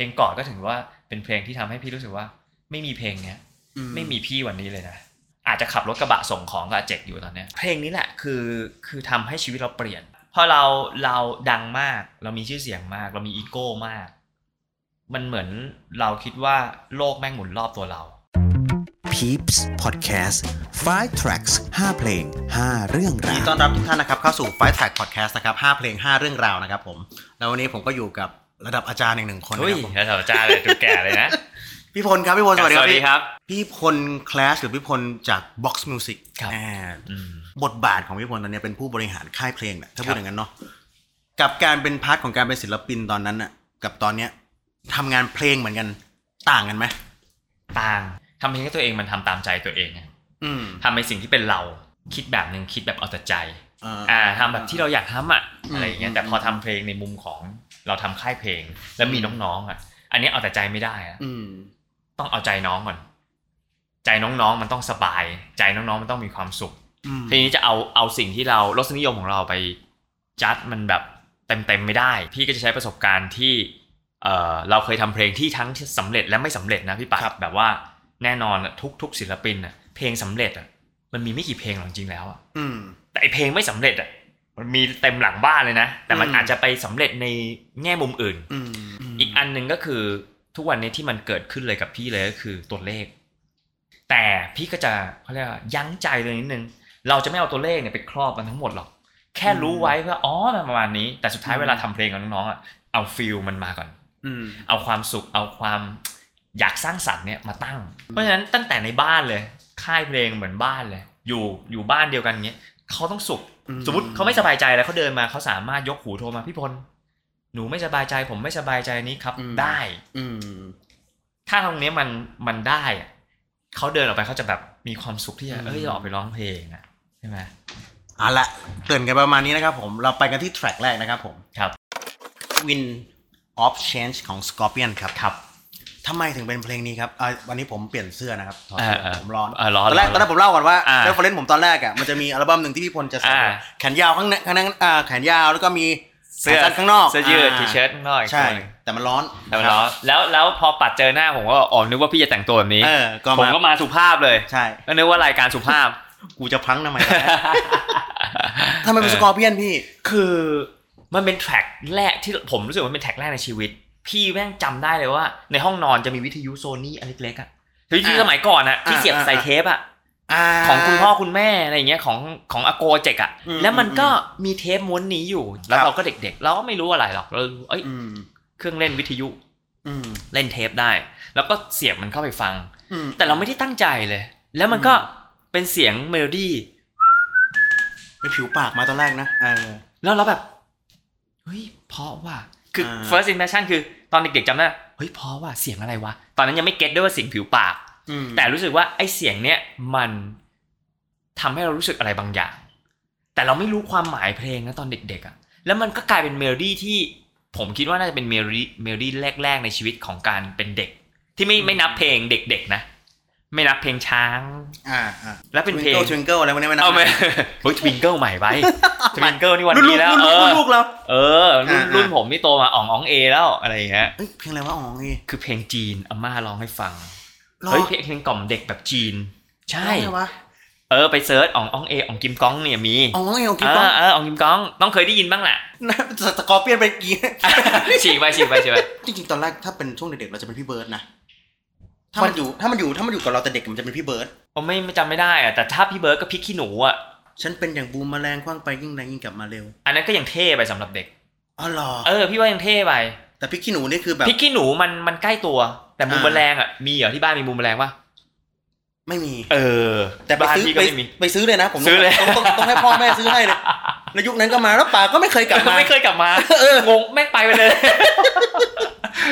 เพลงกอดก็ถือว่าเป็นเพลงที่ทำให้พี่รู้สึกว่า ไม่มีเพลงเนี้ยไม่มีพี่วันนี้เลยนะอาจจะขับรถกระบะส่งของกับอาเจกอยู่ตอนเนี้ยเพลงนี้แหละคือคือทำให้ชีวิตเราเปลี่ยนพอเราเราดังมากเรามีชื่อเสียงมาก เรามีอีโก้มาก มันเหมือนเราคิดว่าโลกแม่งหมุนรอบตัวเรา Peeps Podcast 5 tracks 5 เพลง 5 เรื่องยินราดีวต้อนรับทุกท่านนะครับเข้าสู่ Fight Track Podcast นะครับ 5 เพลง 5 เรื่องราวนะครับผม แล้ววันนี้ผมก็อยู่กับ ระดับอาจารย์อีกหนึ่งคนนะเฮ้ยครับผมแล้วจ้าเลยดูแก่เลยนะ พี่พลครับพี่พลสวัสดีครับสวัสดีครับพี่พล Clash หรือพี่พลจาก Boxx Music ครับ อ่าอืม บทบาทของพี่พลตอนนี้เป็นผู้บริหารค่ายเพลงนะถ้าพูดครับ อย่างนั้นเนาะกับการเป็น part ของการเป็นศิลปินตอนนั้นน่ะ กับตอนเนี้ยทำงานเพลงเหมือนกันต่างกันไหมต่างทำเพลงให้ตัวเองมันทำตามใจตัวเองไงอืมทำในสิ่งที่เป็นเราคิดแบบหนึ่งคิดแบบเอาแต่ใจ อ่า อ่าทำแบบที่เราอยากทำอะอืมอะไรอย่างเงี้ยแต่พอทำเพลงในมุมของ เราทำค่ายเพลง แล้วมีน้องๆอะ อันนี้เอาแต่ใจไม่ได้อะอืมต้องเอาใจน้องก่อน ใจน้องๆมันต้องสบาย ใจน้องๆมันต้องมีความสุขอืมทีนี้จะเอาเอาสิ่งที่เรารสนิยมของเราไปจัดมันแบบเต็มๆไม่ได้ พี่ก็จะใช้ประสบการณ์ที่เออเราเคยทำเพลงที่ทั้งสำเร็จและไม่สำเร็จนะพี่ปัดแบบว่าแน่นอนอะทุกทุกศิลปินอะเพลงสำเร็จอะมันมีไม่กี่เพลงหรอกจริงๆแล้วอะอืมแต่ไอเพลงไม่สำเร็จอะ มันมีเต็มหลังบ้านเลยนะ แต่มันอืมอาจจะไปสำเร็จในแง่มุมอื่นอืมอีกอันหนึ่งก็คือทุกวันนี้ที่มันเกิดขึ้นเลยกับพี่เลยก็คือตัวเลข แต่พี่ก็จะเขาเรียกว่ายั้งใจเลยนิดนึงเราจะไม่เอาตัวเลขเนี่ยไปครอบมันทั้งหมดหรอก แค่รู้ไว้ว่าอ๋อมันประมาณนี้ แต่สุดท้ายเวลาทำเพลงกับน้องๆอะเอาฟิลมันมาก่อนอืมเอาความสุขเอาความอยากสร้างสรรค์เนี่ยมาตั้ง เพราะฉะนั้นตั้งแต่ในบ้านเลย ค่ายเพลงเหมือนบ้านเลย อยู่อยู่บ้านเดียวกันเงี้ยเขาต้องสุขอืม สมมติเขาไม่สบายใจแล้วเขาเดินมาเขาสามารถยกหูโทรมาพี่พลหนูไม่สบายใจ ผมไม่สบายใจนี้ครับอืมได้ อืมถ้าตรงเนี้ยมันมันได้อะเขาเดินออกไปเขาจะแบบมีความสุขที่จะอืมเอ้ยออกไปร้องเพลงอะใช่ไหมเอาละเตือนกันประมาณนี้นะครับผมเราไปกันที่แทร็กแรกนะครับผมครับ Wind of Change ของ Scorpion ครับครับ ทำไมถึงเป็นเพลงนี้ครับอ่าวันนี้ผมเปลี่ยนเสื้อนะครับถอดเสื้อเออเออผมร้อนเออร้อนตอนแรกร้อนตอนแรกผมเล่าก่อนว่าอ่า reference ผมตอนแรกอะมันจะมีอัลบั้มหนึ่งที่พี่พลจะใส่อ่าแขนยาวข้างในข้างนั้นอ่าแขนยาวแล้วก็มีเสื้อแขนสั้นข้างนอกเสื้อยืด T-shirt ข้างนอกอีกใช่ตัวหนึ่งแต่มันร้อนแต่มันร้อนแล้วแล้วพอปัดเจอหน้าผมก็อ๋อนึกว่าพี่จะแต่งตัวแบบนี้เออก็ผมมาก็มาสุภาพเลยใช่ก็นึกว่ารายการสุภาพกูจะพลั้งทำไมทำไมเป็นสกอร์เปียนพี่คือมันเป็นแทร็กแรกที่ผมรู้สึกว่ามันเป็นแทร็กแรกในชีวิต พี่แม่งจำได้เลยว่า ในห้องนอนจะมีวิทยุโซนี่อันเล็กๆอะวิทยุอ่าสมัยก่อนอะที่อ่าเสียบใส่อ่าเทปอะาของคุณพ่อคุณแม่อะไรอย่างเงี้ยของของอาโกเจกอะอืมแล้วมันก็มีเทปม้วนนี้อยู่ แล้วครับเราก็เด็กๆ เราก็ไม่รู้อะไรหรอกเราเอ้ยอืมเครื่องเล่นวิทยุอืมเล่นเทปได้ แล้วก็เสียบมันเข้าไปฟังอืมแต่เราไม่ได้ตั้งใจเลย แล้วมันก็เป็นเสียงเมโลดี้ไปผิวปากมาตอนแรกนะเออแล้วเราแบบเฮ้ยเพราะว่า คืออ่า first impression คือตอนเด็กๆจำได้เฮ้ยเพราะว่าเสียงอะไรวะ ตอนนั้นยังไม่ get ด้วยว่าเสียงผิวปากอืมแต่รู้สึกว่าไอ้เสียงเนี้ยมันทำให้เรารู้สึกอะไรบางอย่าง แต่เราไม่รู้ความหมายเพลงนะตอนเด็กๆอะ่ะ แล้วมันก็กลายเป็นเมโลดี้ที่ผมคิดว่าน่าจะเป็นเมโลดี้เมโลดี้แรก ๆ ในชีวิตของการเป็นเด็ก ที่ไม่ไม่นับเพลงเด็ก ๆ นะ ไม่นับเพลงช้างอ่าอ่าแล้วเป็นเพลงทวิงเกิลอะไรพวกนี้ไม่นับเอาไหมเฮ้ยทวิงเกิลใหม่ไปทวิงเกิลนี่วันรุ่นลูนี้กแล้วรุ่นเอลูกอรุ่นลูกแล้วเออรุ่นอ่ารุ่นผมนี่โตมาอ่องอ่องเอแล้วอะไรอย่างเงี้ยเอ้ยเพลงอะไรวะอ๋อนี่คือเพลงจีนอาม่าร้องให้ฟังรอเฮ้ยเพลงเพลงกล่อมเด็กแบบจีน ใช่ร้องไงวะเออไปเซิร์ชอ่องอ่องเออ่องกิมก้องเนี่ยมีอ๋อไงของเอกิ๊บอเอออ่องกิมก้องต้องเคยได้ยินบ้างแหละสกอร์เปียนเป็นกี่ฉีกไปฉีกไปฉีกไปจริงๆตอนแรกถ้าเป็นช่วงเด็กๆเราจะเป็นพี่เบิร์ดนะ ถ้ามันอยู่ถ้ามันอยู่ถ้ามันอยู่กับเราแต่เด็กมันจะเป็นพี่เบิร์ดผมไม่ไม่จำไม่ได้อะแต่ถ้าพี่เบิร์ดก็พริกขี้หนูอะฉันเป็นอย่างบูมแมลงคว้างไปยิ่งแรงยิ่งกลับมาเร็ว อันนั้นก็ยังเท่ไปสำหรับเด็กอ๋อเหรอเออพี่ว่ายังเท่ไปแต่พี่ขี้หนูนี่คือแบบพริกขี้หนูมันมันใกล้ตัว แต่มูมอ่าแมลงอะมีเหรอที่บ้านมีมูมแมลงปะไม่มี เออ แต่ไปบ้านซื้อพี่ไปก็ไม่มีไปซื้อเลยนะ ผมซื้อเลยต้องต้องต้องให้พ่อแม่ซื้อให้เลยในยุคนั้นก็มาแล้วป่าก็ไม่เคยกลับมาไม่เคยกลับมา เอองงแม่งไปไปเลย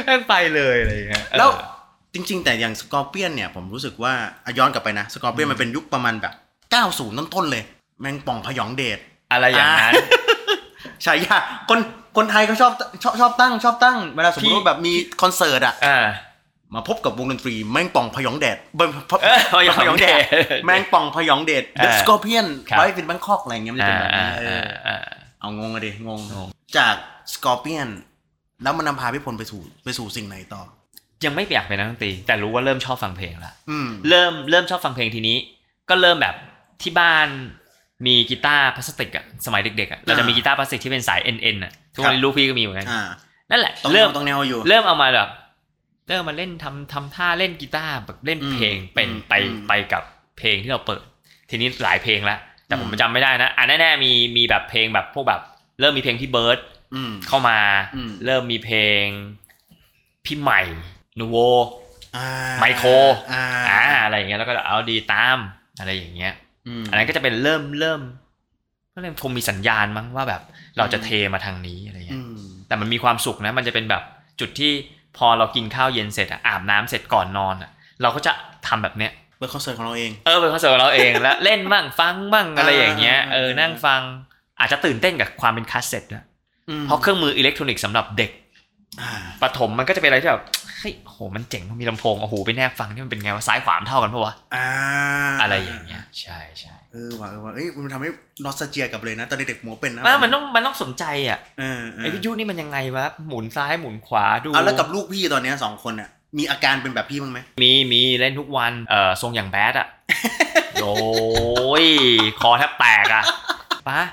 แม่งไปเลยอะไรอย่างเงี้ยแล้วเออ จริง ๆ แต่อย่างสกอร์เปียนเนี่ยผมรู้สึกว่าอะย้อนกลับไปนะสกอร์เปียนมันเป็นยุคประมาณแบบ90ต้นๆเลย แมงป่องพยองเดชอะไรอย่างนั้นฉายาคนคนไทยเขาชอบชอบชอบตั้งชอบตั้งเวลาสมมพี่ติว่าแบบมีคอนเสิร์ตอะอ่ามาพบกับวงดนตรีแมงป่องพยองแดดเบิ้มพเออพยองเดชแมงป่องพยองเดดเอ The อ Scorpion ครับไว้เป็นแบงคอกอะไรเงี้ยมันจะอ่าเป็นแบบอ่านี้เออ่าออ่าเอางงอะดิงงงงจาก Scorpion แล้วมันนำพาพี่พลไปสู่ไปสู่สิ่งไหนต่อ ยังไม่อยากเป็นนักดนตรี แต่รู้ว่าเริ่มชอบฟังเพลงละอืมเริ่มเริ่มชอบฟังเพลงทีนี้ ก็เริ่มแบบที่บ้านมีกีตาร์พลาสติกอะสมัยเด็กๆอะเราจะมีกีตาร์พลาสติกที่เป็นสาย NN อะทุกวันนี้ลูกพี่ก็มีเหมือนกันอ่านั่นแหละต้องแนเริ่วมต้องแนวอยู่ เริ่มเอามาแบบเริ่มมาเล่นทำทำท่าเล่นกีตาร์แบบเล่นเพลงอืมเป็นอืมไปอืมไปกับเพลงที่เราเปิด ทีนี้หลายเพลงแล้วแต่ผมอืมจำไม่ได้นะอะแน่ๆมีมีแบบเพลงแบบพวกแบบ เริ่มมีเพลงพี่เบิร์ดอืมเข้ามาอืมเริ่มมีเพลงพี่ใหม่ นูโวอ่าไมโครอ่าอ่าอะไรอย่างเงี้ยแล้วก็เอาดีตามอะไรอย่างเงี้ยมอันนั้นก็จะเป็นเริ่มเริ่มก็เริ่มคงมีสัญญาณมั้งว่าแบบ เราจะเทมาทางนี้อะไรอืเงี้ยมแต่มันมีความสุขนะ มันจะเป็นแบบจุดที่พอเรากินข้าวเย็นเสร็จอะอาบน้ำเสร็จก่อนนอนอะเราก็จะทำแบบเนี้ยเปิดคอนเสิร์ตของเราเองเออเป็นคอนเสิร์ตของเราเองแล้วเล่นบ้างฟังบ้างอะไรอย่างเงี้ยอ่าเออนั่งฟังอาจจะตื่นเต้นกับความเป็นคาสเซ็ตนะอืมเพราะเครื่องมืออิเล็กทรอนิกส์สำหรับเด็กอ่าประถมมันก็จะเป็นอะไรที่แบบ เฮ้ยโหมันเจ๋งมันมีลำโพงโอ้โหไปแนบฟังที่มันเป็นไงวะซ้ายขวามนเท่ากันปะวะอ่าอะไรอย่างเงี้ย ใช่ใช่เออว่ะเออว่ะเอ้ยมันทำให้นอสเจียกลับเลยนะตอนเด็กๆหมอเป็นนะว่ามันต้องมันต้องสนใจอะเออเออไอ้วิทยุนี่มันยังไงวะหมุนซ้ายหมุนขวาดูเอาแล้วกับลูกพี่ตอนเนี้ยสองคนอะมีอาการเป็นแบบพี่บ้างไหมมีมีเล่นทุกวันเออทรงอย่างแบดอะโอ้ยคอแทบแตกอะป้าข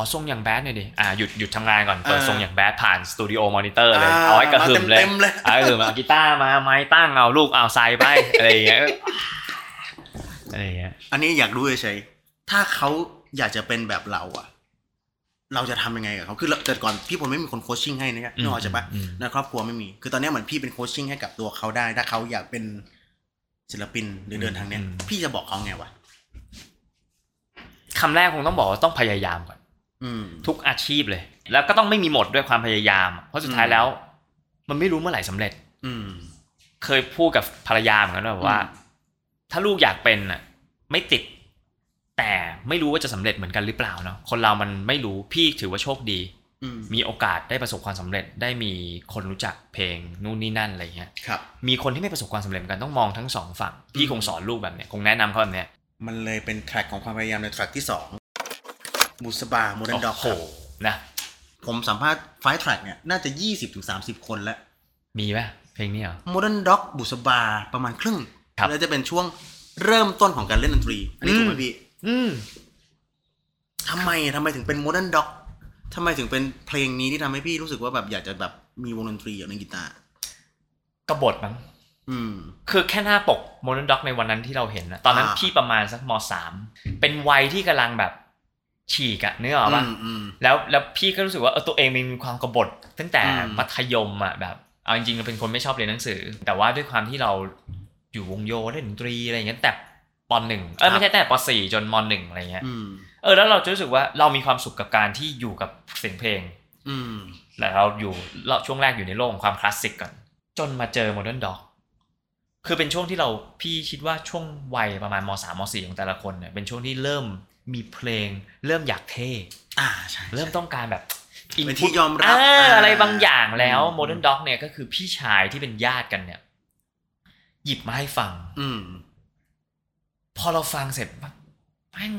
อทรงอย่างแบดหน่อยดิอ่าหยุดหยุดทำงานก่อนเปิดทรงอย่างแบดผ่านสตูดิโอมอนิเตอร์เลยเอาไว้กระหึ่มเลยเต็มๆเลยเอากระหึ่มเอากีตาร์มาไม้ตั้งเอาลูกเอาใส่ไปอะไรอย่างเงี้ยอะไรอย่างเงี้ยอันนี้อยากรู้เฉยๆถ้าเขาอยากจะเป็นแบบเราอะ เราจะทำยังไงกับเขาคือแต่ก่อนพี่ผมไม่มีคนโคชชิ่งให้นะครับนึกออกใช่ปะอืมในครอบครัวไม่มี คือตอนเนี้ยเหมือนพี่เป็นโคชชิ่งให้กับตัวเขาได้ ถ้าเขาอยากเป็นศิลปินหรือเดินทางเนี้ยพี่จะบอกเขาไงวะคำแรกคงต้องบอกว่าต้องพยายามก่อนอืม ทุกอาชีพเลย แล้วก็ต้องไม่มีหมดด้วยความพยายาม เพราะสุดท้ายอืมแล้ว มันไม่รู้เมื่อไหร่สำเร็จ อืมเคยพูดกับภรรยาเหมือนกันว่าอืมถ้าลูกอยากเป็นอะ ไม่ติด แต่ไม่รู้ว่าจะสำเร็จเหมือนกันหรือเปล่าเนาะคนเรามันไม่รู้พี่ถือว่าโชคดีอืมมีโอกาสได้ประสบความสำเร็จได้มีคนรู้จักเพลงนู่นนี่นั่นอะไรเงี้ยครับมีคนที่ไม่ประสบความสำเร็จเหมือนกันต้องมองทั้งสองฝั่งพี่อืมคงสอนลูกแบบเนี้ยคงแนะนำเขาแบบเนี้ยมันเลยเป็น track ของความพยายามใน track ที่สอง บุษบาโมเดิร์นด็อกโอ้โหนะ ผมสัมภาษณ์ Five Track เนี่ย น่าจะยี่สิบถึงสามสิบคนแล้ว มีป่ะเพลงนี้เหรอโมเดิร์นด็อกบุษบาประมาณครึ่งครับแล้วจะเป็นช่วงเริ่มต้นของการเล่นดนตรี อันนี้ถูกไหมอืมพี่อืมทำไมทำไมถึงเป็นโมเดิร์นด็อกทำไมถึงเป็นเพลงนี้ที่ทำให้พี่รู้สึกว่าแบบอยากจะแบบมีวงดนตรีอย่างเล่นกีตาร์กบฏมั้งอืมคือแค่หน้าปกโมเดิร์นด็อกในวันนั้นที่เราเห็นนะตอนนั้นอ่าพี่ประมาณสักมสามเป็นวัยที่กำลังแบบ ฉีกอะเนื้อออกปะอืมอืมแล้วแล้วพี่ก็รู้สึกว่าเออตัวเองมีความกบฏตั้งแต่อืมมัธยมอะแบบเอาจริงๆเราเป็นคนไม่ชอบเรียนหนังสือ แต่ว่าด้วยความที่เราอยู่วงโยเล่นดนตรีอะไรอย่างเงี้ยแต่ปหนึ่งเออไม่ใช่แต่ปสี่จนมหนึ่งอะไรเงี้ยอืมเออแล้วเราจะรู้สึกว่าเรามีความสุขกับการที่อยู่กับเสียงเพลง อืมแล้วเราอยู่เราช่วงแรกอยู่ในโลกของความคลาสสิกก่อน จนมาเจอโมเดิร์นด็อกคือเป็นช่วงที่เราพี่คิดว่าช่วงวัยประมาณมสามมสี่ของแต่ละคนเนี่ยเป็นช่วงที่เริ่ม มีเพลงเริ่มอยากเท่อ่าใช่เริ่มต้องการแบบเป็น input ที่ยอมรับเอออะไรบางอย่างแล้วอืมโมเดิร์นด็อกเนี่ยก็คือพี่ชายที่เป็นญาติกันเนี่ย หยิบมาให้ฟัง อืม พอเราฟังเสร็จปั๊บแม่ง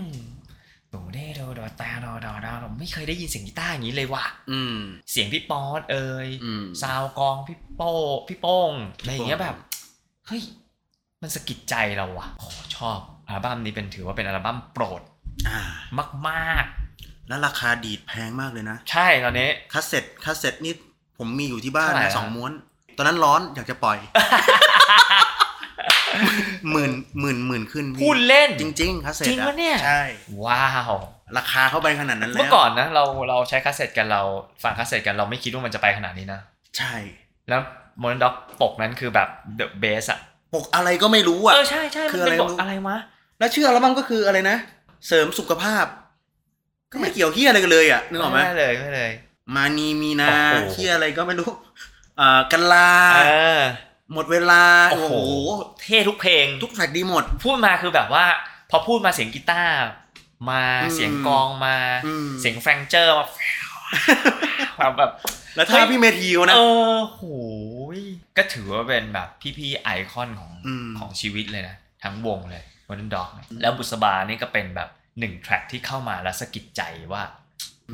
โดเดโดโดตาโดโดโดเราไม่เคยได้ยินเสียงกีตาร์อย่างนี้เลยว่ะอืมเสียงพี่ป๊อตเอ่ยอืม sound กลองพี่โป้พี่โป้งอะไรอย่างเงี้ยแบบเฮ้ยมันสะกิดใจเราว่ะโอ้ชอบอัลบั้มนี้เป็นถือว่าเป็นอัลบั้มโปรดอ่า มากแล้วราคาดีดแพงมากเลยนะๆใช่ตอนนี้คาสเซ็ตคาสเซ็ตนี่ผมมีอยู่ที่บ้านเท่าไหร่นะอะสองม้วน ตอนนั้นร้อนอยากจะปล่อยหมื่นหมื่นหมื่นขึ้นพี่พูดเล่นจริงๆคาสเซ็ตจริงปะเนี่ยใช่ว้าวราคาเข้าไปขนาดนั้นแล้วเมื่อก่อนนะเราเราใช้คาสเซ็ตกันเราฟังคาสเซ็ตกันเราไม่คิดว่ามันจะไปขนาดนี้นะใช่ แล้วโมนด็อกปกนั้นคือแบบ the best อะปกอะไรก็ไม่รู้อะเออใช่ใช่คืมันออะไรเป็นบทไม่รู้อะไรวะแล้วชื่ออัลบั้มก็คืออะไรนะ เสริมสุขภาพ ก็ไม่เกี่ยวเหี้ยอะไรกันเลยอะนึกออกไหมไม่เลยไม่เลย มานีมีนาโอ้โหเหี้ยอะไรก็ไม่รู้อ่ากะลาเออหมดเวลา โอ้โอ้โหโห เท่ทุกเพลง ทุก track ดีหมด พูดมาคือแบบว่า พอพูดมาเสียงกีตาร์มาอืมเสียงกลองมาอืมเสียง flanger มาแบบแบบแล้วถ้าพี่เมธีวะนะ เออโหยก็ถือว่าเป็นแบบพี่ๆไอคอนของอืมของชีวิตเลยนะ ทั้งวงเลย วันนั้นด็อกแล้วบุษบานี่ก็เป็นแบบหนึ่ง track ที่เข้ามาแล้วสะกิดใจว่า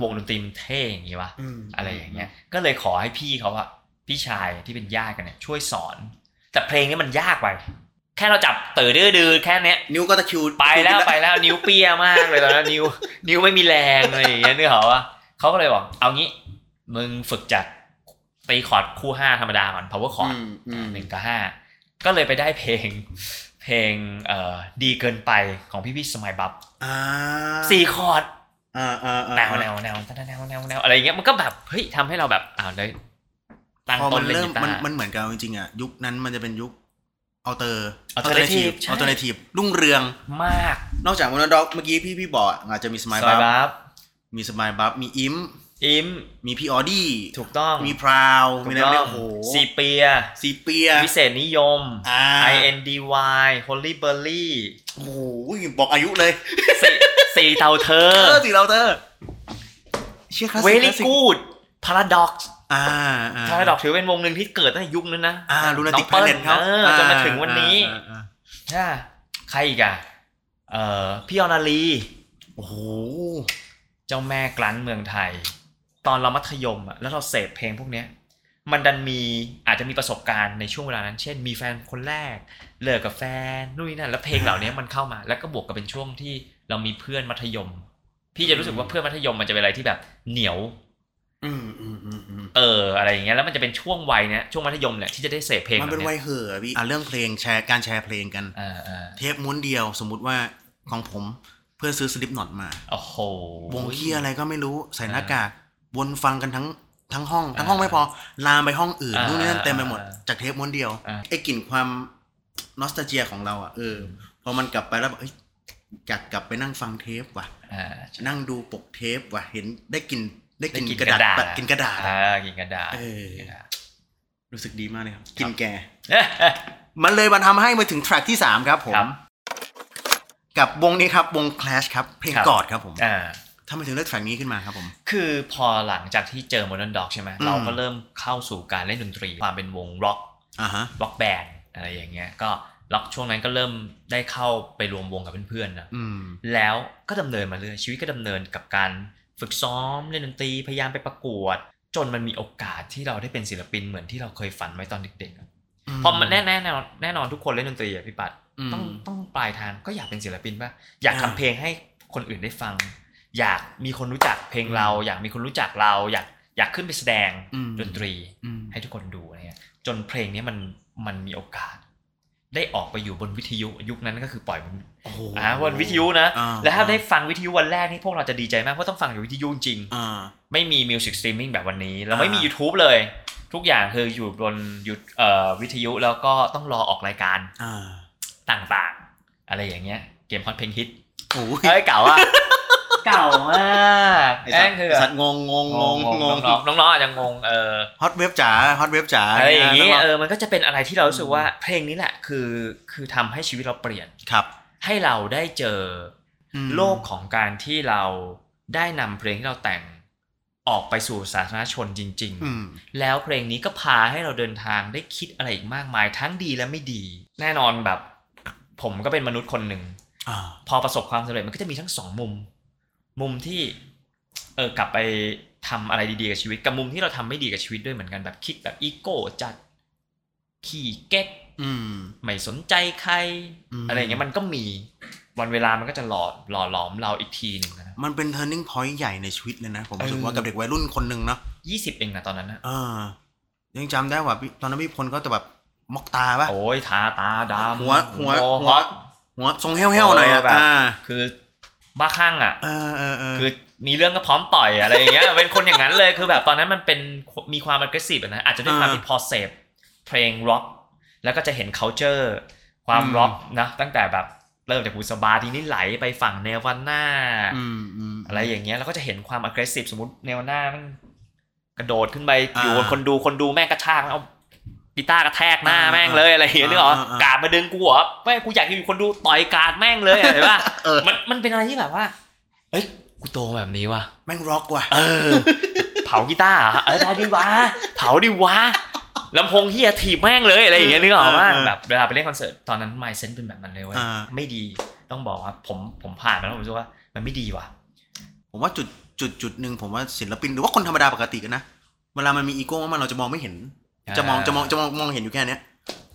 วงดนตรีมันเท่อย่างงี้วะอะไรอย่างเงี้ย ก็เลยขอให้พี่เขาอะพี่ชายที่เป็นญาติกันเนี่ยช่วยสอน แต่เพลงนี้มันยากไป แค่เราจับเต๋อดื้อดือแค่เนี้ยนิ้วก็ตะคริวไปแล้วไปแล้วนิ้วเปียมากเลยตอนนั้นนิ้ว นิ้วไม่มีแรงอะไรอย่างเงี้ยนึกเหรอวะเขาก็เลยบอกเอางี้มึงฝึกจากตีคอร์ดคู่ห้าธรรมดาก่อน power อื chord มอืมหนึ่งกับห้าก็เลยไปได้เพลง เพลงเอ่อดีเกินไปของพี่พี่สมัยบับอ่าสี่คอร์ดอ่าอ่าอ่าแนวแนวแนวแนวแนวแนวแนวอะไรอย่างเงี้ยมันก็แบบเฮ้ยทำให้เราแบบอ้าวเลยตั้งพอต้มันนเล่นเริ่มกีตามันร์มันเหมือนกับจริงๆอะยุคนั้นมันจะเป็นยุคอัลเตอร์ Alternative ใช่อัลเทอร์เนทีฟรุ่งเรืองมาก นอกจากวันด็อกเมื่อกี้พี่พี่บอกอะอาจจะมีสมายสมับัยฟบับมีสมายบัฟมีอิม อิมมีพี่ออดี้ถูกต้องมีพราวถูมีกแนวต้เนี้อยงโอ้โหซีเปียซีเปียวิเศษนิยมอ่า I N D Y Holy Berry โอ้โหบอกอายุเลยสี่สี่เต่าเธอเออสิเราเธอเชื่อคลาสสิก Very Good Paradox อ่าอ่า Paradox ถือเป็นวงหนึ่งที่เกิดตั้งแต่ยุคนั้นนะอ่าลูนาติกองแพลปิ้ลเน็ตเขาเออจนมาถึงวันนี้อ่าอ่าอ่าใช่ใครอีกอะเอ่อพี่อนาลีโอ้โหเจ้าแม่กลั้นเมืองไทย ตอนเรามัธยมอะแล้วเราเสพเพลงพวกเนี้ยมันดันมีอาจจะมีประสบการณ์ในช่วงเวลานั้น เช่น มีแฟนคนแรก เลิกกับแฟนนู่นนี่นั่นแล้วเพลงเหล่านี้มันเข้ามา แล้วก็บวกกับเป็นช่วงที่เรามีเพื่อนมัธยม พี่จะรู้สึกว่าเพื่อนมัธยมมันจะเป็นอะไรที่แบบเหนียวอืมอืมอืมอืมเอออะไรอย่างเงี้ยแล้วมันจะเป็นช่วงวัยเนี้ยช่วงมัธยมเนี่ยที่จะได้เสพเพลงมันเป็นแบบวัเนี้ยยเห่อะพี่อะเรื่องเพลงแชร์การแชร์เพลงกันอ่าอ่าเทปม้วนเดียวสมมุติว่าของผมเพื่อนซื้อสลิปน็อตมาโอ้โหวงเคียอะไรก็ไม่รู้ใส่หน้าอ่ากาก วนฟังกันทั้งทั้งห้องทั้งห้องอ่าไม่พอลามไปห้องอื่นอ่านู่นนี่นั่นเต็มไปหมดอ่าจากเทปม้วนเดียวอ่าไอ้กลิ่นความนอสตาเจียของเราอะเออพอมันกลับไปแล้วแบบเอ้ยอยากกลับไปนั่งฟังเทปว่ะอ่านั่งดูปกเทปว่ะเห็นได้กลินได้กลินได้กระดาษแบบกินกระดาษอ่ากินกระดาษเออกินกระดาษรู้สึกดีมากเลยครับกินแกเอ๊ะมันเลยมาทำให้มาถึงแทร็กที่3ครับผมครับกับวงนี้ครับวง Clash ครับเพลงครับกอดครับผมอ่า ทำไมถึงเลือกแทร็กนี้ขึ้นมาครับผม คือพอหลังจากที่เจอ Modern Dog ใช่ไหมอืมเราก็เริ่มเข้าสู่การเล่นดนตรี ความเป็นวงร็อกอ่าฮะร็อกแบนด์อะไรอย่างเงี้ยก็ล็อกช่วงนั้นก็เริ่มได้เข้าไปรวมวงกับเพื่อนๆนะอืมแล้วก็ดำเนินมาเรื่อยชีวิตก็ดำเนินกับการฝึกซ้อมเล่นดนตรีพยายามไปประกวด จนมันมีโอกาสที่เราได้เป็นศิลปินเหมือนที่เราเคยฝันไว้ตอนเด็กๆอะเพราะมันแน่แน่แน่นอนแน่นอนทุกคนเล่นดนตรีอะพี่ปัดมต้องต้องปลายทางก็อยากเป็นศิลปินป่ะอยากอ่าทำเพลงให้คนอื่นได้ฟัง อยากมีคนรู้จักเพลงเรา อยากมีคนรู้จักเรา อยากอยากขึ้นไปแสดงอืมดนตรีอืมให้ทุกคนดูอะไรเงี้ยจนเพลงนี้มันมันมีโอกาส ได้ออกไปอยู่บนวิทยุยุคนั้นก็คือปล่อยบนโอ้โหอ่าบนวิทยุนะอ่าแล้วถ้าได้ฟังวิทยุวันแรกนี่พวกเราจะดีใจมากเพราะต้องฟังอยู่วิทยุจริงอ่าไม่มี music streaming แบบวันนี้เราไม่มีอ่า YouTube เลย ทุกอย่างคืออยู่บนยุเอ่อวิทยุแล้วก็ต้องรอออกรายการอ่าต่างๆ อะไรอย่างเงี้ย เกมฮอตเพลงฮิตโอ้ยเฮ้ยเก่าอะ เก่ามากไอ้แม่สัตงว์คือไอ้สัตว์งงงงงงงงงงน้องๆน้องๆอาจจะงงเออฮอตเว็บจ๋าฮอตเว็บจ๋าอะไรอย่างงี้นี้เออมันก็จะเป็นอะไรที่เรารู้สึกว่าเพลงนี้แหละคือคือทำให้ชีวิตเราเปลี่ยน ครับให้เราได้เจออืม โลกของการที่เราได้นำเพลงที่เราแต่งออกไปสู่สาธารณชนจริง อืม ๆ แล้วเพลงนี้ก็พาให้เราเดินทางได้คิดอะไรอีกมากมายทั้งดีและไม่ดี แน่นอนแบบ ผมก็เป็นมนุษย์คนหนึ่ง อ่า พอประสบความสำเร็จมันก็จะมีทั้งสองมุม มุมที่เออกลับไปทำอะไรดีๆกับชีวิตกับมุมที่เราทำไม่ดีกับชีวิตด้วยเหมือนกันแบบคิดแบบอีโก้จัดขี้เก๊กอืมไม่สนใจใครอืมอะไรอย่างเงี้ยมันก็มีวันเวลามันก็จะหล่อหล่อหลอมเราอีกทีหนึ่งนะมันเป็น turning point ใหญ่ในชีวิตเลยนะ ผมรู้สึกเออว่ากับเด็กวัยรุ่นคนหนึ่งเนาะยี่สิบเองนะตอนนั้นนะเออ ยังจำได้ว่าพี่ตอนนั้นพี่พลก็จะแบบมอกตาปะโอ้ยทาตาดำหัวหัวโมหัวฮอตหัวทรงเหี้ยวๆหน่อยอะเออแบบอ่าคือ บ้าคลั่งอะเออเออเออคือมีเรื่องก็พร้อมต่อยอะไรอย่างเงี้ยเป็นคนอย่างนั้นเลยคือแบบตอนนั้นมันเป็นมีความ aggressive อะนะอาจจะด้วยความอ่าที่พอเสพเพลงร็อกแล้วก็จะเห็น culture ความอืมร็อกนะตั้งแต่แบบเริ่มจากบุษบาทีนี้ไหลไปฝั่งเนวาน่าอืมอืมอะไรอย่างเงี้ยแล้วก็จะเห็นความ aggressive สมมติเนวาน่ามันกระโดดขึ้นไปอ่าอยู่บนคนดูคนดูแม่งกระชากเอา กีตาร์กระแทกหน้าอ่าแม่งเลยอะไรอย่างเงี้ยนึกออกปะอ่าอ่ากาดมาดึงกูเหรอแม่งกูอยากอยู่คนดูต่อยกาดแม่งเลยเห็นปะเออมันมันเป็นอะไรที่แบบว่าเอ้ยกูโตแบบนี้ว่ะแม่งร็อกว่ะเออ เผากีตาร์เหรอเออได้ดิวะเผาดิวะลำโพงเฮียถีบแม่งเลยอะไรอย่างเงี้ยนึกออกว่าเออเออแบบเวลาไปเล่นคอนเสิร์ตตอนนั้นไมเซนเป็นแบบนั้นเลยเว้ยอ่าไม่ดีต้องบอกว่าผมผมผ่านมาแล้วผมรู้สึกว่ามันไม่ดีว่ะ ผมว่าจุดจุดจุดหนึ่งผมว่าศิลปินหรือว่าคนธรรมดาปกติกันนะเวลามันมีอีโก้มากๆเราจะมองไม่เห็น จะมองจะมองจะมองมองเห็นอยู่แค่เนี้ย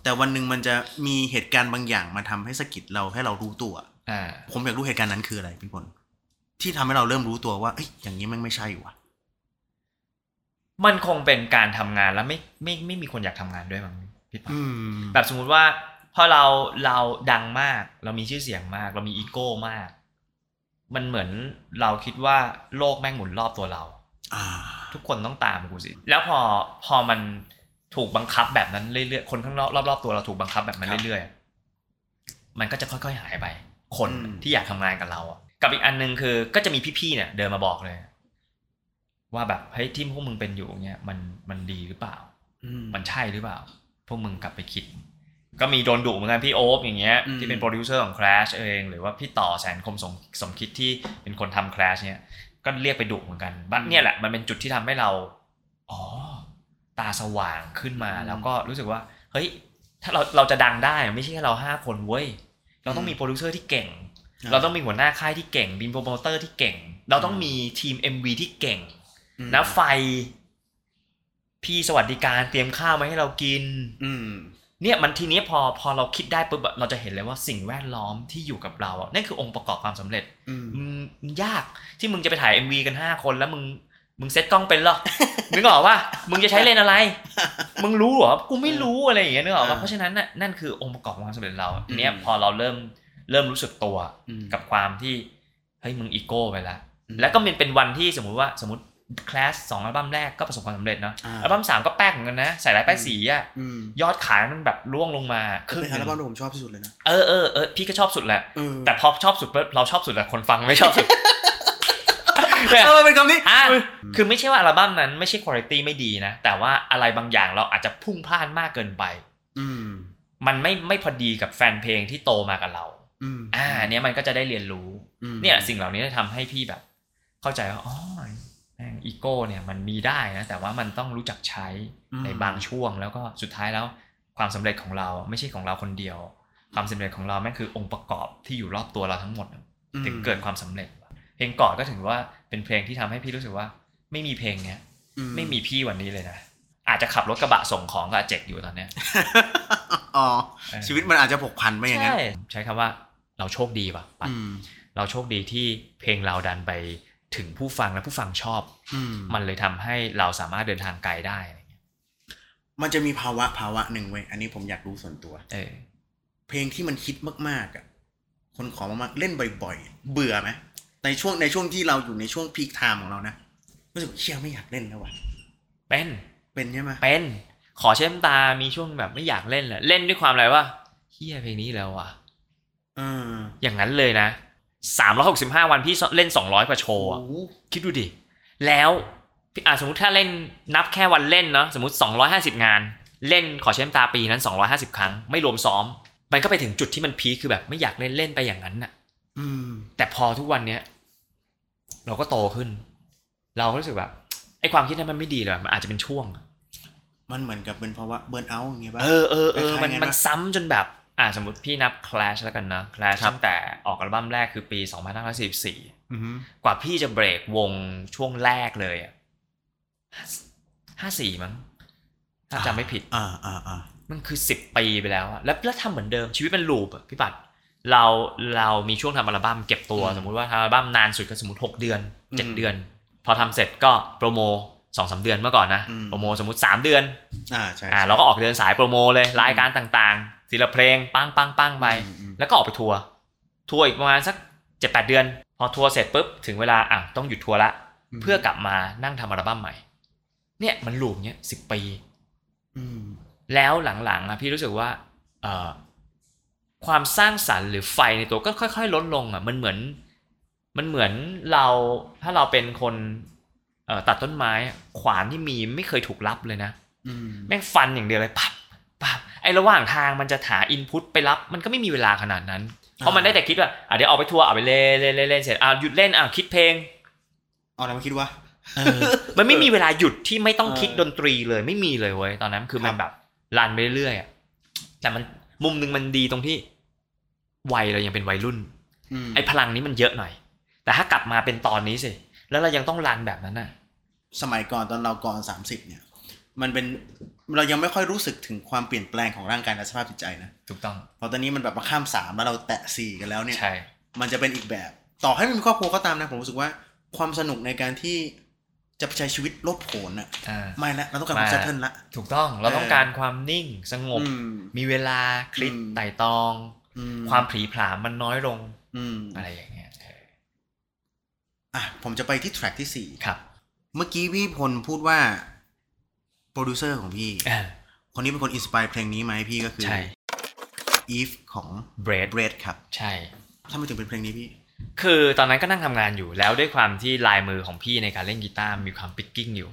แต่วันหนึ่งมันจะมีเหตุการณ์บางอย่างมาทำให้สะกิดเราให้เรารู้ตัวอ่าผมอยากรู้เหตุการณ์นั้นคืออะไรพี่พลที่ทำให้เราเริ่มรู้ตัวว่าเอ้ยอย่างนี้มันไม่ใช่ว่ะมันคงเป็นการทำงานแล้วไม่ไม่ไม่มีคนอยากทำงานด้วยมั้งพี่ปาอืมแบบสมมุติว่าพอเราเราดังมาก เรามีชื่อเสียงมาก เรามีอีโก้มาก มันเหมือนเราคิดว่าโลกแม่งหมุนรอบตัวเรา อ่า ทุกคนต้องตามกูสิ แล้วพอพอมัน ถูกบังคับแบบนั้นเรื่อยๆคนข้างนอกรอบๆตัวเราถูกบังคับแบบนั้นครับเรื่อยๆมันก็จะค่อยๆหายไป คนอืมที่อยากทำงานกับเราอะกับอีกอันหนึงคือก็จะมีพี่ๆเนี่ย เดินมาบอกเลย ว่าแบบเฮ้ยที่พวกมึงเป็นอยู่เนี่ยมันมันดีหรือเปล่าอืมมันใช่หรือเปล่า พวกมึงกลับไปคิด ก็มีโดนดุเหมือนกันพี่โอ๊บอย่างเงี้ยอืมที่เป็นโปรดิวเซอร์ของ Clash เอง หรือว่าพี่ต่อแสนคมสมสมคิดที่เป็นคนทำ Clash เนี่ย ก็เรียกไปดุเหมือนกันบัดเนี่ยแหละมันเป็นจุดที่ทำให้เราอ๋อ ตาสว่างขึ้นมา แล้วก็รู้สึกว่า เฮ้ย ถ้าเราเราจะดังได้ไม่ใช่แค่เราห้าคนเว้ย เราต้องมีโปรดิวเซอร์ที่เก่ง เราต้องมีหัวหน้าค่ายที่เก่งมีโปรโมเตอร์ที่เก่ง เราต้องมีทีม MV ที่เก่งอืมนะไฟ พี่สวัสดิการเตรียมข้าวมาให้เรากิน อืมเนี่ยมันทีนี้พอพอเราคิดได้ปุ๊บอะเราจะเห็นเลยว่าสิ่งแวดล้อมที่อยู่กับเราอะนั่นคือองค์ประกอบความสำเร็จ อืมมึงมันยากที่มึงจะไปถ่าย MV กันห้าคนแล้วมึง มึงเซ็ตกล้องเป็นเหรอนึกออกว่ามึงจะใช้เลนส์อะไร มึงรู้เหรอกูไม่รู้อะไรอย่างเงี้ยนึกออกว่าอ่าเพราะฉะนั้นน่ะนั่นคือองค์ประกอบของความสำเร็จเราอืมเนี่ยพอเราเริ่มเริ่มรู้สึกตัวอืมกับความที่เฮ้ยมึงอีโก้ไปละอืมแล้วก็มันเป็นวันที่สมมุติว่าสมมติคลาสสองอัลบั้มแรกก็ประสบความสำเร็จเนาะอ่าอัลบั้มสามก็แป๊กเหมือนกันนะใส่ลายป้ายสีอะอืมยอดขายมันแบบร่วงลงมาครึ่งเป็นหอัลนึ่งบั้มที่ผมชอบที่สุดเลยนะเออเออเออพี่ก็ชอบสุดแหละเออแต่พอชอบสุดปุ๊บเราชอบสุดแต่คนฟังไม่ชอบสุด เออเป็นคำนี้อะคือไม่ใช่ว่าอัลบั้มนั้นไม่ใช่คุณภาพไม่ดีนะ แต่ว่าอะไรบางอย่างเราอาจจะพุ่งพลาดมากเกินไป อืมมันไม่ไม่พอดีกับแฟนเพลงที่โตมากับเราอืมอ่า เนี้ยมันก็จะได้เรียนรู้อืมเนี่ยสิ่งเหล่านี้จะทำให้พี่แบบ เข้าใจว่าอ๋อแม่งอีโก้เนี่ยมันมีได้นะ แต่ว่ามันต้องรู้จักใช้ในบางช่วงแล้วก็สุดท้ายแล้วความสำเร็จของเราไม่ใช่ของเราคนเดียว ความสำเร็จของเราแม่งคือองค์ประกอบที่อยู่รอบตัวเราทั้งหมดอืมถึงเกิดความสำเร็จเพ ลงกอดก็ถือว่าเป็นเพลงที่ทำให้พี่รู้สึกว่า ไม่มีเพลงเนี้ยอืไม่มีพี่วันนี้เลยนะอาจจะขับรถกระบะส่งของกับอาเจกอยู่ตอนเนี้ยอ๋อเออชีวิตมันอาจจะผกพันไม่อย่างนั้นใช่ใช้คำว่าเราโชคดีป่ะปัดอืมเราโชคดีที่เพลงเราดันไปถึงผู้ฟังและผู้ฟังชอบอืมมันเลยทำให้เราสามารถเดินทางไกลได้อะไรเงี้ยมันจะมีภาวะภาวะหนึ่งเว้ยอันนี้ผมอยากรู้ส่วนตัว เออเพลงที่มันคิดมากๆอะคนขอมากๆเล่นบ่อย ๆ เบื่อไหม ในช่วงในช่วงที่เราอยู่ในช่วงพีคไทม์ของเรานะรู้สึกเชี่ยไม่อยากเล่นแล้วว่ะเป็นเป็นใช่ไหมเป็น ขอเช่นตามีช่วงแบบไม่อยากเล่นเลยเล่นด้วยความอะไรว่าเฮียเพลงนี้แล้วอะเออ อย่างนั้นเลยนะ365วันพี่เล่น200กว่าโชว์อะโอ้โหคิดดูดิ แล้วพี่อะสมมติถ้าเล่นนับแค่วันเล่นเนาะสมมติ250งาน เล่นขอเช่นตาปีนั้น250ครั้ง ไม่รวมซ้อม มันก็ไปถึงจุดที่มันพีคคือแบบไม่อยากเล่นเล่นไปอย่างนั้นน่ะ อืม แต่พอทุกวันเนี้ยเราก็โตขึ้น เราก็รู้สึกแบบไอ้ความคิดนั้นมันไม่ดีเลยมันอาจจะเป็นช่วง มันเหมือนกับเป็นภาวะเบิร์นเอาท์อย่างเงี้ยป่ะเออเออเออคล้ายๆมันไงนะมันซ้ำจนแบบ อ่าสมมติพี่นับ Clash แล้วกันนะ Clash ครับตั้งแต่ออกอัลบั้มแรกคือปี2544อือฮึกว่าพี่จะเบรกวงช่วงแรกเลยอะห้าสี่มั้งถ้าจำไม่ผิด อ่าอ่าอ่ามันคือสิบปีไปแล้วอะแล้วแล้วทำเหมือนเดิมชีวิตเป็น loop อะพี่ปัด เราเรามีช่วงทำอัลบั้มเก็บตัวสมมุติว่าทำอัลบั้มนานสุดก็สมมติหกเดือนเจ็ดเดือน พอทำเสร็จก็โปรโมสองสามเดือนเมื่อก่อนนะโปรโมสมมติสามเดือนอ่าใช่อ่าเราก็ออกเดินสายโปรโมเลยรายการต่างๆทีละเพลงปังปังปังไปอืมอืมแล้วก็ออกไปทัวร์ทัวร์อีกประมาณสักเจ็ดแปดเดือน พอทัวร์เสร็จปุ๊บถึงเวลาอะต้องหยุดทัวร์ละ เพื่อกลับมานั่งทำอัลบั้มใหม่ เนี่ยมันลูปเนี้ยสิบปีอืมแล้วหลังๆอะพี่รู้สึกว่า เอ่อ ความสร้างสรรค์หรือไฟในตัวก็ค่อย ๆ ลดลงอะมันเหมือน มันเหมือนเราถ้าเราเป็นคนเอ่อตัดต้นไม้อะขวานที่มีไม่เคยถูกรับเลยนะอืมแม่งฟันอย่างเดียวเลยปับปับไอ้ระหว่างทางมันจะหาอินพุตไปรับ มันก็ไม่มีเวลาขนาดนั้น เพราะมันได้แต่คิดว่าอะเดี๋ยวออกไปทัวร์เอาไปเล่นเล่นเล่นเล่นเสร็จอะหยุดเล่นอะคิดเพลงเอาอะไรมาคิดว่าเออมันไม่มีเวลาหยุดที่ไม่ต้องคิดเออดนตรีเลยไม่มีเลยเว้ยตอนนั้นคือมันแบบรันไปเรื่อยๆอะแต่มัน มุมหนึ่งมันดีตรงที่วัยเรายังเป็นวัยรุ่นอืมไอ้พลังนี้มันเยอะหน่อย แต่ถ้ากลับมาเป็นตอนนี้สิ แล้วเรายังต้องรันแบบนั้นน่ะ สมัยก่อนตอนเราก่อนสามสิบเนี่ย มันเป็นเรายังไม่ค่อยรู้สึกถึงความเปลี่ยนแปลงของร่างกายและสภาพจิตใจนะถูกต้องพอตอนนี้มันแบบมาข้ามสามแล้วเราแตะสี่กันแล้วเนี่ยใช่มันจะเป็นอีกแบบ ต่อให้ไม่มีครอบครัวก็ตามนะผมรู้สึกว่า ความสนุกในการที่ จะไปใช้ชีวิตโลดโผนอะอ่าไม่ละเราต้องการความมา settle ละถูกต้องเราต้องการความนิ่งสงบอืมมีเวลาคิดอืมไตร่ตรองอืมความผลีผลามมันน้อยลงอืมอะไรอย่างเงี้ยเอออะผมจะไปที่ track ที่สี่ครับ เมื่อกี้พี่พลพูดว่าโปรดิวเซอร์ของพี่อ่าคนนี้เป็นคน inspire เพลงนี้ไหมาให้พี่ก็คือใช่ If ของ Bread Bread ครับ ใช่ทำไมถึงเป็นเพลงนี้พี่ คือตอนนั้นก็นั่งทำงานอยู่แล้วด้วยความที่ลายมือของพี่ในการเล่นกีตาร์มีความ picking อยู่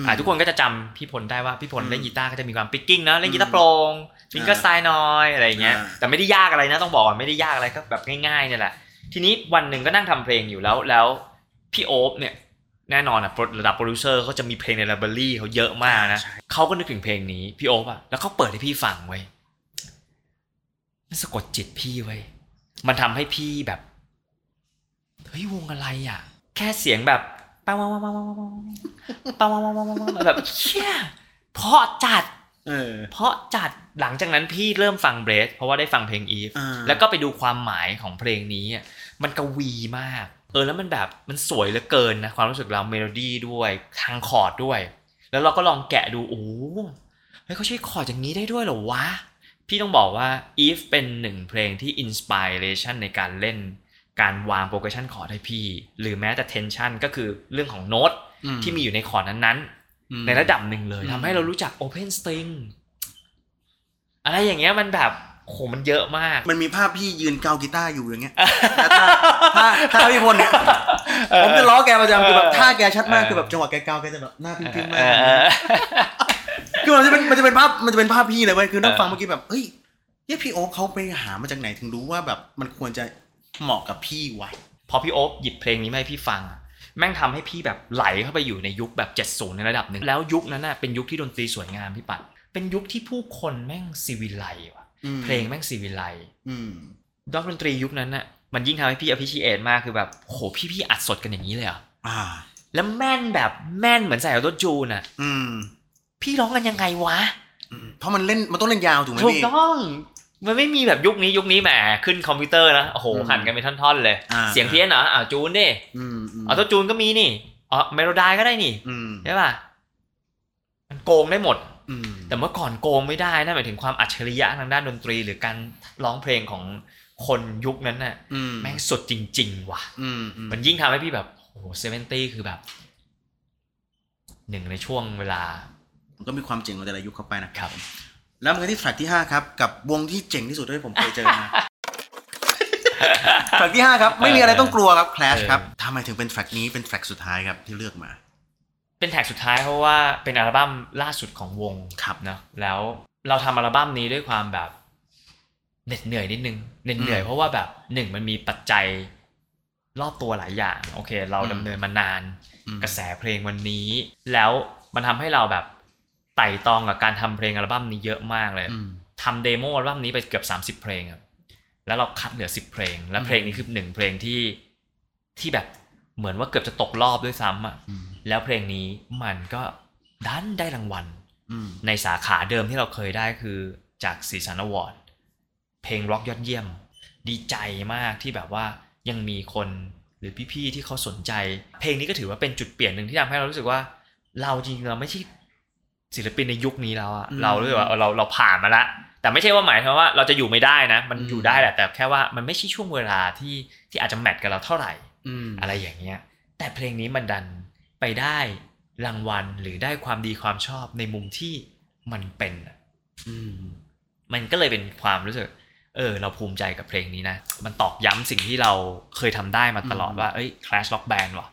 มอ่าทุกคนก็จะจำพี่พลได้ว่าพี่พลอืมเล่นกีตาร์ก็จะมีความ picking นะเล่นกีตาร์โปร่ง fingerstyle น้อยอะไรอย่างเงี้ยอ่าแต่ไม่ได้ยากอะไรนะต้องบอกว่าไม่ได้ยากอะไรก็แบบง่ายๆเนี่ยแหละทีนี้วันหนึ่งก็นั่งทำเพลงอยู่แล้วแล้วพี่โอ๊บเนี่ยแน่นอนอะระดับโปรดิวเซอร์เขาจะมีเพลงใน library เขาเยอะมากนะใช่เขาก็นึกถึงเพลงนี้พี่โอ๊บอะแล้วเขาเปิดให้พี่ฟังเว้ยมันสะกดจิตพี่เว้ยมันทำให้พี่แบบ เฮ้ยวงอะไรอะ แค่เสียงแบบปังปังปังปังปังปังปังปังปังปังปังปังปังแบบเชี่ยเพราะจัดเพราะจัดหลังจากนั้นพี่เริ่มฟัง Bread เพราะว่าได้ฟังเพลง If แล้วก็ไปดูความหมายของเพลงนี้มันกวีมาก เออแล้วมันแบบมันสวยเหลือเกินนะความรู้สึกเราเมโลดี้ด้วยทางคอร์ดด้วย แล้วเราก็ลองแกะดูโอ้เฮ้ยเขาใช้คอร์ดอย่างนี้ได้ด้วยเหรอวะ พี่ต้องบอกว่า If เป็นหนึ่งเพลงที่ inspiration ในการเล่น การวาง progression คอร์ดให้พี่ หรือแม้แต่ tension ก็คือเรื่องของโน้ตอืมที่มีอยู่ในคอร์ดนั้นๆอืมในระดับหนึ่งเลยอืมทำให้เรารู้จัก Open String อะไรอย่างเงี้ยมันแบบโหมันเยอะมาก มันมีภาพพี่ยืนเกากีตาร์อยู่อย่างเงี้ยแล้วถ้าถ้าถ้าพี่พลเนี่ยผมจะล้อแกประจำคือแบบท่าแกชัดมากเออคือแบบจังหวะแกเกาแกจะแบบหน้าพิมพ์ๆมาเอกอเออคือมันจะเป็นมันจะเป็นภาพมันจะเป็นภาพพี่เลยเว้ยคือนั่งเออฟังเมื่อกี้แบบเฮ้ยเฮ้ยพี่โอ๊คเขาไปหามาจากไหนถึงรู้ว่าแบบมันควรจะ เหมาะกับพี่วะพอพี่โอ๊บหยิบเพลงนี้มาให้พี่ฟังอะแม่งทำให้พี่แบบไหลเข้าไปอยู่ในยุคแบบ 70 ในระดับหนึ่งแล้วยุคนั้นน่ะเป็นยุคที่ดนตรีสวยงามพี่ปัด เป็นยุคที่ผู้คนแม่งซีวิไลว่ะอืมเพลงแม่งซีวิไลอืมดนตรียุคนั้นน่ะมันยิ่งทำให้พี่ appreciate มากคือแบบโหพี่พี่อัดสดกันอย่างนี้เลยเหรอะอ่า แล้วแม่นแบบแม่นเหมือนใส่ Auto-Tune อะ อืม พี่ร้องกันยังไงวะอืมเพราะมันเล่นมันต้องเล่นยาวถูกไหมถูกพี่ต้อง มันไม่มีแบบยุคนี้ยุคนี้แหมขึ้นคอมพิวเตอร์นะโอ้โหอืมหั่นกันเป็นท่อนๆเลยอ่าเสียงเพี้ยนเหรออ่าจูนดิอืมอืม Auto-Tune ก็มีนี่อ๋อ Melodyne ก็ได้นี่อืมใช่ป่ะมันโกงได้หมดอืมแต่เมื่อก่อนโกงไม่ได้นะหมายถึงความอัจฉริยะทางด้านดนตรี หรือการร้องเพลงของคนยุคนั้นน่ะอืมแม่งสุดจริง ๆ ว่ะอืมอืมมันยิ่งทำให้พี่แบบโอ้โหเซเวนตี้คือแบบหนึ่งในช่วงเวลา มันก็มีความเจ๋งของแต่ละยุคเข้าไปนะครับ แล้วมันก็ที่แทร็กที่ห้าครับ กับวงที่เจ๋งที่สุดที่ผมเคยเจอมาแทร็กที่ห้าครับ ไม่มีอะไรต้องกลัวครับ Clash ครับทำไมถึงเป็นแทร็กนี้เป็นแทร็กสุดท้ายครับที่เลือกมา เป็นแท็กสุดท้ายเพราะว่าเป็นอัลบั้มล่าสุดของวงครับเนอะแล้วเราทำอัลบั้มนี้ด้วยความแบบเหน็ดเหนื่อยนิดนึงเหน็ดเหนื่อยอืมเพราะว่าแบบหนึ่งมันมีปัจจัยรอบตัวหลายอย่าง โอเค เราอืมดำเนินมานานอืมกระแสเพลงวันนี้ แล้วมันทำให้เราแบบ ไตร่ตรองกับการทำเพลงอัลบั้มนี้เยอะมากเลยอืมทำ demo อัลบั้มนี้ไปเกือบ 30 เพลงอะแล้วเราคัดเหลือ 10 เพลง และอืมเพลงนี้คือหนึ่งเพลงที่ที่แบบเหมือนว่าเกือบจะตกรอบด้วยซ้ำอะอืมแล้วเพลงนี้มันก็ดันได้รางวัลอืมในสาขาเดิมที่เราเคยได้คือจากสีสันอวอร์ดเพลงร็อกยอดเยี่ยม ดีใจมากที่แบบว่ายังมีคนหรือพี่ๆที่เขาสนใจ เพลงนี้ก็ถือว่าเป็นจุดเปลี่ยนหนึ่งที่ทำให้เรารู้สึกว่า เราจริงๆเราไม่ใช่ ศิลปินในยุคนี้แล้วอะอืมเรารู้สึกว่าเออเราเราผ่านมาละแต่ไม่ใช่ว่าหมายความว่าเราจะอยู่ไม่ได้นะ มันอืมอยู่ได้แหละแต่แค่ว่ามันไม่ใช่ช่วงเวลาที่ที่อาจจะแมทกับเราเท่าไหร่อืมอะไรอย่างเงี้ย แต่เพลงนี้มันดันไปได้รางวัลหรือได้ความดีความชอบในมุมที่มันเป็นอะอืมมันก็เลยเป็นความรู้สึก เออ เราภูมิใจกับเพลงนี้นะ มันตอกย้ำสิ่งที่เราเคยทำได้มาตลอดอืมว่า เอ้ย Clash Rock Band ว่ะ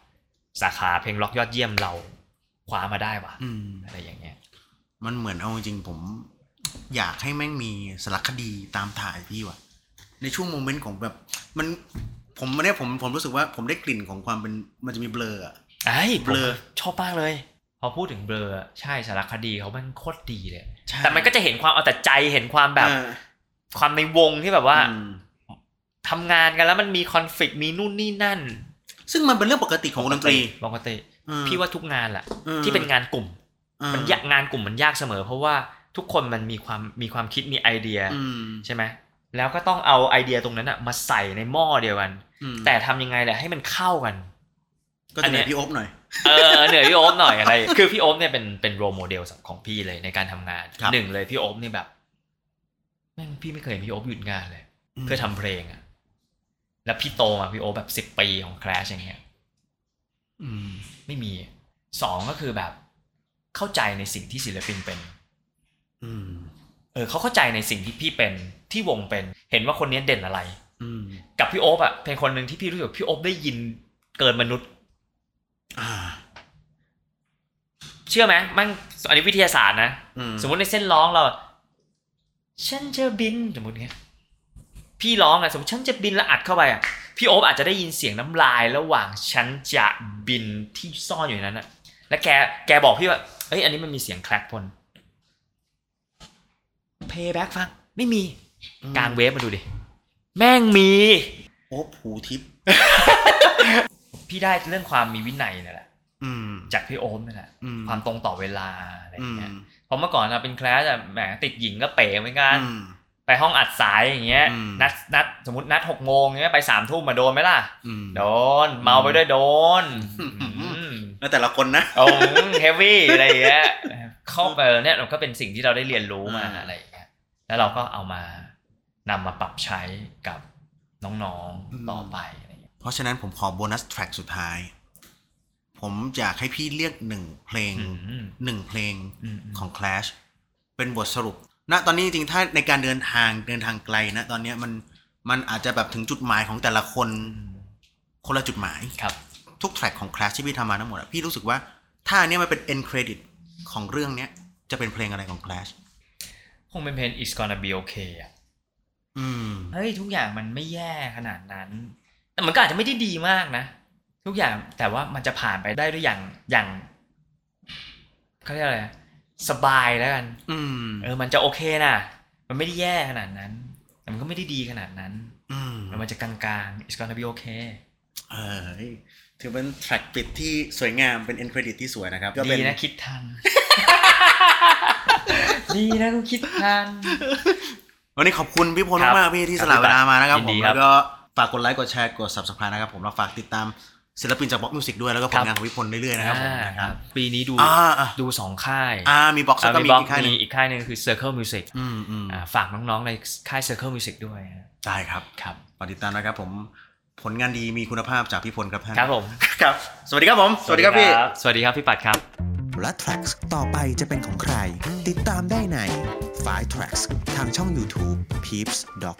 สาขาเพลงร็อกยอดเยี่ยมเราคว้ามาได้ว่ะอืมอะไรอย่างเงี้ย มันเหมือนเอาจริงๆผม อยากให้แม่งมีสารคดีตามถ่ายพี่ว่ะ ในช่วง moment ของแบบมันผมวันเนี้ยผมผมรู้สึกว่าผมได้กลิ่นของความเป็นมันจะมี Blur อะไอ้ผมเบลอชอบมากเลย พอพูดถึง Blur ใช่สารคดีเขามันโคตรดีเลยใช่แต่มันก็จะเห็นความเอาแต่ใจเห็นความแบบเออความในวงที่แบบว่าอืมทำงานกันแล้วมันมี conflict มีนู่นนี่นั่น ซึ่งมันเป็นเรื่องปกติของวงดนตรีปกติอืมพี่ว่าทุกงานแหละอืมที่เป็นงานกลุ่มอื มันยากงานกลุ่มมันยากเสมอ เพราะว่าทุกคนมันมีความมีความคิดมีไอเดียอืมใช่ไหมแล้วก็ต้องเอาไอเดียตรงนั้นอะมาใส่ในหม้อเดียวกันอืมแต่ทำยังไงแหละให้มันเข้ากัน ก็อัจะนเนี้เป็นยพี่โอ๊บหน่อยเออเหนื่อยพี่โอ๊บหน่อยอะไร คือพี่โอ๊บเนี่ยเป็นเป็นโรโมเดลของพี่เลยในการทำงานครับหนึ่งเลยพี่โอ๊บนี่แบบแม่งพี่ไม่เคยเห็นพี่โอ๊บหยุดงานเลย เพื่อทำเพลงอะแล้วพี่โตมาพี่โอ๊บแบบสิบปีของ Clash อย่างเงี้ยอืมไม่มีสองก็คือแบบ เข้าใจในสิ่งที่ศิลปินเป็นอืมเออเขาเข้าใจในสิ่งที่พี่เป็นที่วงเป็น เห็นว่าคนนี้เด่นอะไรอืมกับพี่โอ๊บอะเป็นคนหนึ่งที่พี่รู้สึกว่าพี่โอ๊บได้ยินเกินมนุษย์อ่าเชื่อไหมมันอันนี้วิทยาศาสตร์นะอืมสมมติในเส้นร้องเราฉันจะบินสมมติเงี้ยพี่ร้องอะสมมติฉันจะบินแล้วอัดเข้าไปอะพี่โอ๊บอาจจะได้ยินเสียงน้ำลายระหว่างฉันจะบินที่ซ่อนอยู่ในนั้นอะแล้วแกแกบอกพี่ว่า เอ้ยอันนี้มันมีเสียงแคลกพนเพย์แบ็กฟัง ไม่มีกลางเวฟมาดูดิ แม่งมีโอ๊บหูทิพย์พี่ได้เรื่องความมีวินัยนี่แหละอืมจากพี่โอ๊บนี่แหละอืมความตรงต่อเวลาอะไรออืย่างมเงี้ยเพราะเมื่อก่อนเราเป็นแคลสอะแหมติดหญิงก็เป๋เหมือนกันอืมไปห้องอัดสายอย่างเงี้ยอืมนัดนัดสมมตินัดหกโมงเงี้ยไปสามทุ่มมาโดนไหมล่ะอืมโดน เมาไปด้วยโดนอืมอืม แล้วแต่ละคนนะโอ้เฮฟวี่อะไรอย่างเงี้ยเข้าไปเนี่ยเราก็เป็นสิ่งที่เราได้เรียนรู้มาอ่าอะไรอย่างเงี้ยแล้วเราก็เอามานำมาปรับใช้กับน้องๆต่อไปอะไรอย่างเงี้ยเพราะฉะนั้นผมขอโบนัสแทร็กสุดท้าย ผมอยากให้พี่เรียกหนึ่งเพลงอืมหนึ่งเพลงอืมของ Clash เป็นบทสรุปณตอนนี้จริงๆถ้าในการเดินทางเดินทางไกลนะ ตอนเนี้ยมันมันอาจจะแบบถึงจุดหมายของแต่ละคนอืมคนละจุดหมายครับ ทุกแทร็กของ Clash ที่พี่ทำมาทั้งหมดอะพี่รู้สึกว่าถ้าอันเนี้ยมันเป็น end credit ของเรื่องเนี้ยจะเป็นเพลงอะไรของ Clash คงเป็นเพลง It's gonna be okay อะอืมเฮ้ยทุกอย่างมันไม่แย่ขนาดนั้น แต่มันก็อาจจะไม่ได้ดีมากนะ ทุกอย่างแต่ว่ามันจะผ่านไปได้ด้วยอย่างอย่างเขาเรียกอะไรอะสบายแล้วกัน อืม เออ มันจะโอเคนะมันไม่ได้แย่ขนาดนั้น แต่มันก็ไม่ได้ดีขนาดนั้น อืมมันจะกลางๆ it's gonna be okay เออ ถือเป็นแทร็กปิดที่สวยงามเป็น end credit ที่สวยนะครับก็เป็ดีนะคิดทัน ดีนะกูคิดทัน วันนี้ขอบคุณพี่พลครับมากๆพี่ที่ครัสบละเวลามานะครับยิผนดีมครับแล้วก็ฝากกดไลค์กดแชร์กด subscribe นะครับผมแล้วฝากติดตามศิลปินจากบล็อกมิวสิกด้วยแล้วก็ผครัลบงานของพี่พลเรื่อยๆนะครับผมอ่านะคครัรับบปีนี้ดูอ่าอ่าดูสองค่ายอ่ามีบ็อกซ์ก็อ่ามีบล็อกอีกค่ายหนึมีงอีกค่ายหนึ่งคือ Circle Music อืมอืมอ่าฝากน้องๆในค่าย Circle Music ด้วยฮะได้ครับครับฝากติดตามนะครับผม ผลงานดีมีคุณภาพจากพี่พลครับท่านครับผมครับ สวัสดีครับผม สวัสดีครับพี่ สวัสดีครับพี่ปัดครับและ Tracks ต่อไปจะเป็นของใคร ติดตามได้ใน f i Tracks ทางช่อง YouTube Peeps Doc